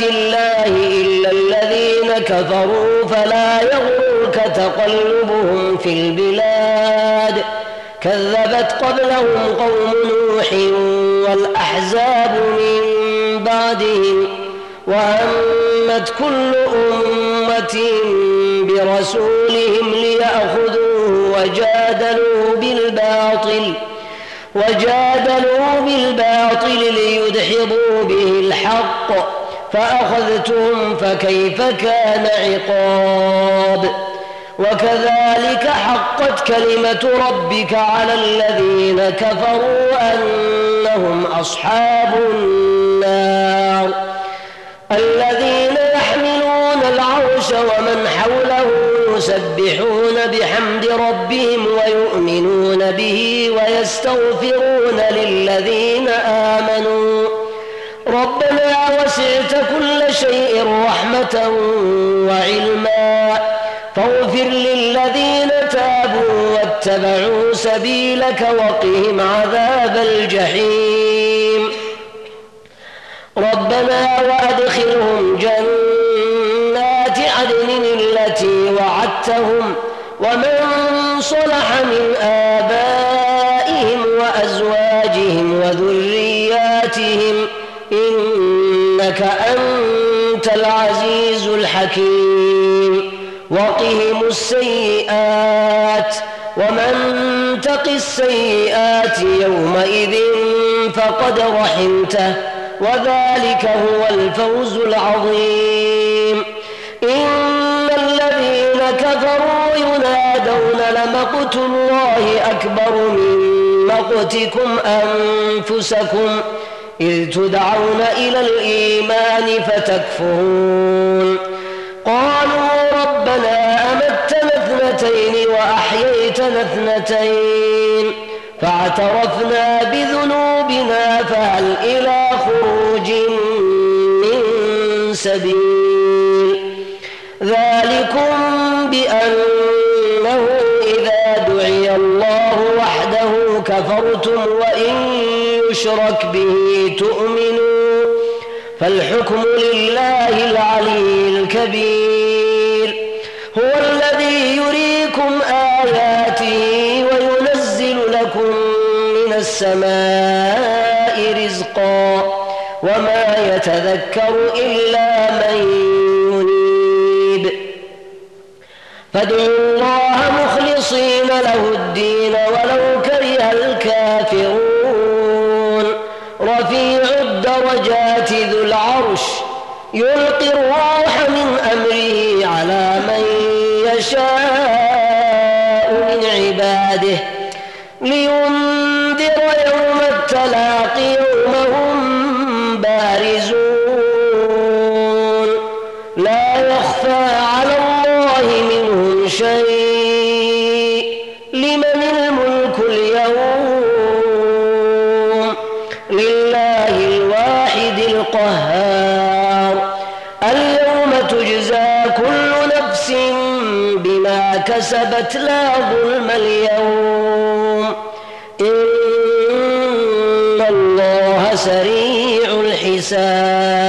الله إلا الذين كفروا فلا يغرك تقلبهم في البلاد. كذبت قبلهم قوم نوح والأحزاب من بعدهم وهمت كل أمة برسولهم ليأخذوه وجادلوا بالباطل وجادلوا بالباطل ليدحضوا به الحق. فأخذتهم فكيف كان عقاب؟ وكذلك حقت كلمة ربك على الذين كفروا أنهم أصحاب النار. الذين يحملون العرش ومن حوله يسبحون بحمد ربهم ويؤمنون به ويستغفرون للذين آمنوا. ربنا وسعت كل شيء رحمة وعلما. فاغفر للذين تابوا واتبعوا سبيلك وقهم عذاب الجحيم. ربنا وأدخلهم جنات عدن التي وعدتهم ومن صلح من آبائهم وأزواجهم وذرياتهم إنك أنت العزيز الحكيم. وقهم السيئات ومن تق السيئات يومئذ فقد رحمته. وذلك هو الفوز العظيم. إن الذين كفروا ينادون لمقت الله أكبر من مقتكم أنفسكم. إذ تدعون إلى الإيمان فتكفرون. قالوا ربنا أمتنا اثنتين وأحييتنا اثنتين فاعترفنا بذنوبنا فهل إلى خروج من سبيل. ذلكم بأنه إذا دعي الله وحده كفرتم وإن يشرك به تؤمنوا فالحكم لله العلي الكبير. هو الذي يريكم آياته وينزل لكم من السماء رزقا وما يتذكر إلا من ينيب. فادعوا الله مخلصين له الدين ولو كره الكافرون. العرش يلقي الروح من أمره على من يشاء من عباده. القهار اليوم تجزى كل نفس بما كسبت لا ظلم اليوم. إن الله سريع الحساب.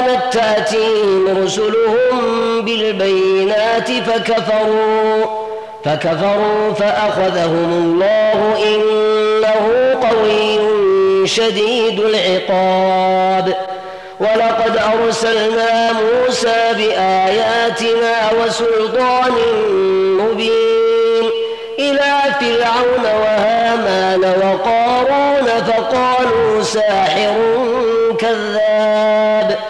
كانت تأتيهم رسلهم بالبينات فكفروا فكفروا فأخذهم الله إنه قوي شديد العقاب. ولقد أرسلنا موسى بآياتنا وسلطان مبين إلى فرعون وهامان وقارون فقالوا ساحر كذاب.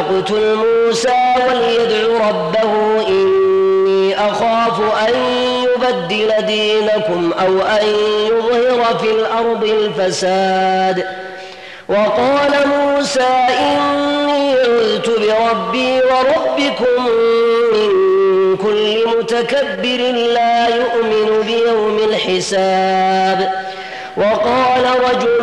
أقتل موسى وليدع ربه إني أخاف أن يبدل دينكم أو أن يظهر في الأرض الفساد. وقال موسى إني عذت بربي وربكم من كل متكبر لا يؤمن بيوم الحساب. وقال رجل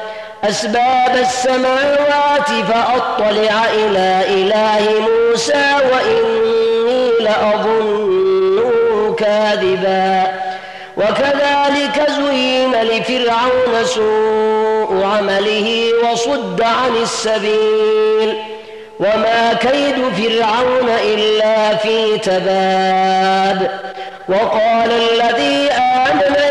أسباب السماوات فأطلع إلى إله موسى وإني لأظنه كاذبا. وكذلك زين لفرعون سوء عمله وصد عن السبيل. وما كيد فرعون إلا في تباب. وقال الذي آمن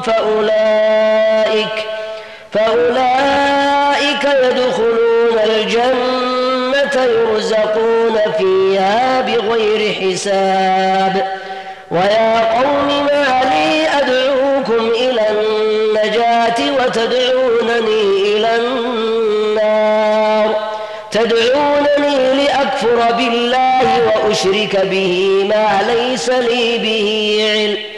فأولئك فأولئك يدخلون الجنة يرزقون فيها بغير حساب. ويا قوم ما لي أدعوكم إلى النجاة وتدعونني إلى النار. تدعونني لأكفر بالله وأشرك به ما ليس لي به علم.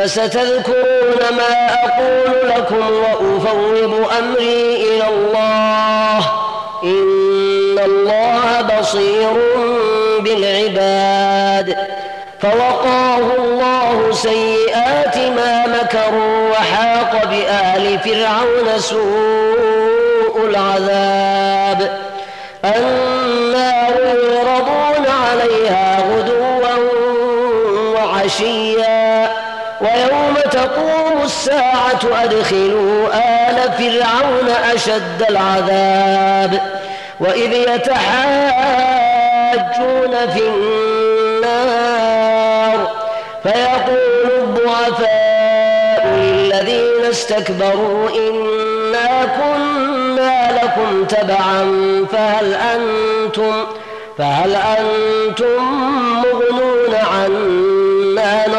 فستذكرون ما أقول لكم وأفوض أمري إلى الله. إن الله بصير بالعباد. فوقاه الله سيئات ما مكروا وحاق بآل فرعون سوء العذاب. النار يعرضون عليها غدوا وعشيا. ويوم تقوم الساعة أدخلوا آل فرعون أشد العذاب وإذ يتحاجون في النار فيقول الضعفاء للذين استكبروا إنا كنا لكم تبعا فهل أنتم فهل أنتم مغنون عنا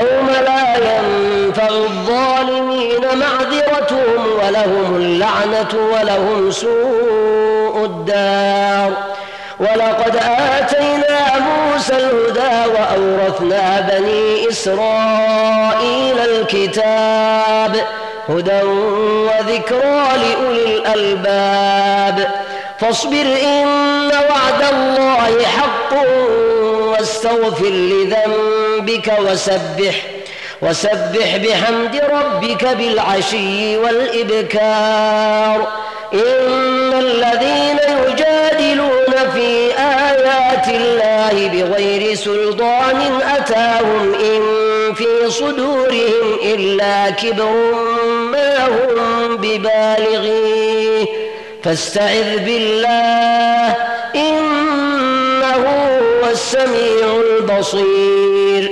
يوم لا ينفع الظالمين معذرتهم ولهم اللعنة ولهم سوء الدار. ولقد آتينا موسى الهدى وأورثنا بني إسرائيل الكتاب هدى وذكرى لأولي الألباب. فاصبر إن وعد الله حق واستغفر لذنبك وسبح وسبح بحمد ربك بالعشي والإبكار. إن الذين يجادلون في آيات الله بغير سلطان أتاهم إن في صدورهم إلا كبر ما هم ببالغيه. فاستعذ بالله إنه هو السميع البصير.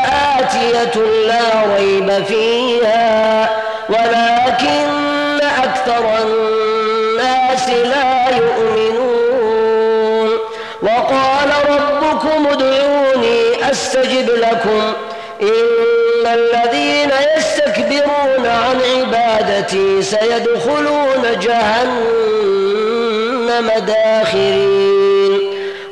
لآتية لا ريب فيها ولكن أكثر الناس لا يؤمنون. وقال ربكم ادعوني أستجب لكم. إن الذين يستكبرون عن عبادتي سيدخلون جهنم داخرين.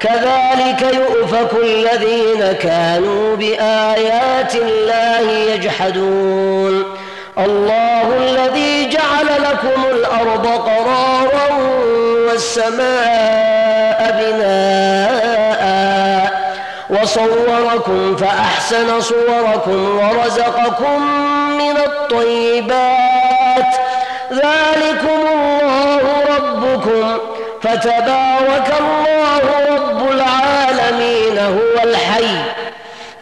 كذلك يؤفك الذين كانوا بآيات الله يجحدون. الله الذي جعل لكم الأرض قرارا والسماء بناء وصوركم فأحسن صوركم ورزقكم من الطيبات. ذلكم الله ربكم. فتبارك الله رب العالمين هو الحي.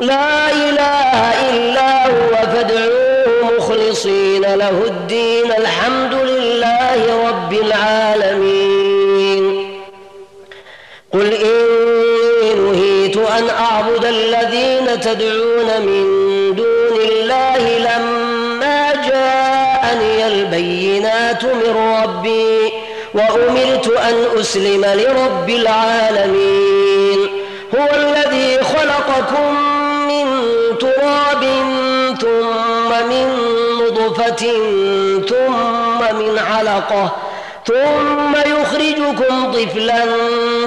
لا إله إلا هو فادعوه مخلصين له الدين. الحمد لله رب العالمين. قل إني نهيت أن أعبد الذين تدعون من دون الله لما جاءني البينات من ربي. وأمرت أن أسلم لرب العالمين. هو الذي خلقكم من تراب ثم من نطفة ثم من علقة ثم يخرجكم طفلا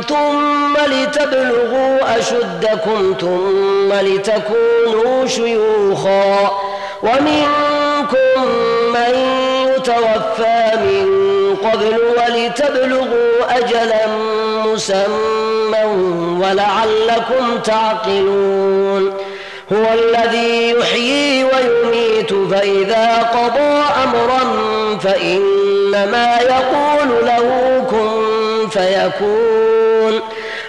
ثم لتبلغوا أشدكم ثم لتكونوا شيوخا ومنكم من يتوفى من قبل ولتبلغوا أجلا مسمى ولعلكم تعقلون. هو الذي يحيي ويميت فإذا قضى أمرا فإنما يقول له كن فيكون.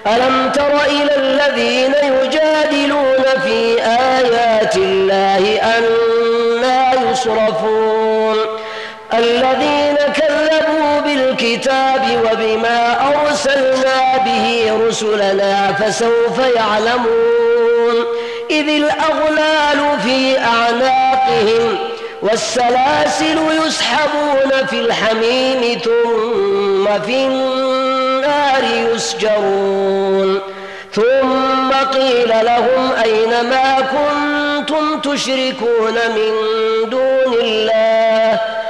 ألم تر إلى الذين يجادلون في آيات الله أنا يصرفون؟ الذين كذبوا بالكتاب وبما أرسلنا به رسلنا فسوف يعلمون إذ الأغلال في أعناقهم والسلاسل يسحبون في الحميم ثم في النار يسجرون ثم قيل لهم أين ما كنتم تشركون من دون الله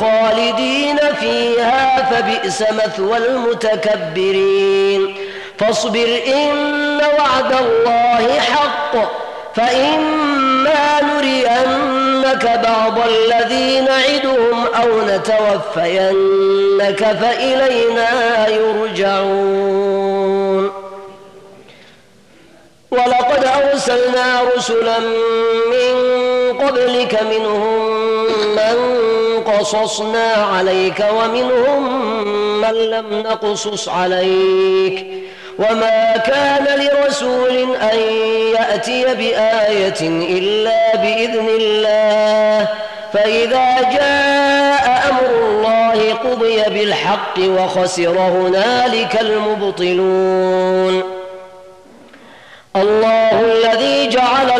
خالدين فيها فبئس مثوى المتكبرين. فاصبر إن وعد الله حق فإما نرينك بعض الذي نعدهم أو نتوفينك فإلينا يرجعون. ولقد أرسلنا رسلا من قبلك منهم من قصصنا عليك ومنهم من لم نقصص عليك. وما كان لرسول أن يأتي بآية إلا بإذن الله. فإذا جاء أمر الله قضي بالحق وخسر هنالك المبطلون. الله الذي جعل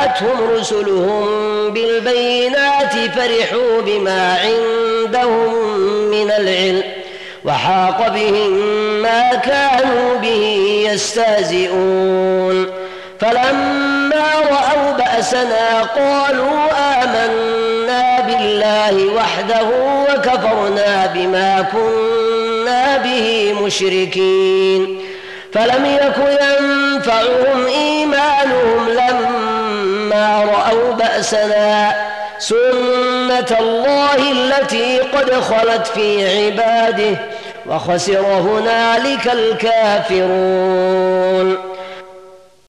جاءتهم رسلهم بالبينات فرحوا بما عندهم من العلم وحاق بهم ما كانوا به يستهزئون. فلما رأوا بأسنا قالوا آمنا بالله وحده وكفرنا بما كنا به مشركين. فلم يك ينفعهم إيمانهم لما رأوا بأسنا سنة الله التي قد خلت في عباده وخسر هنالك الكافرون.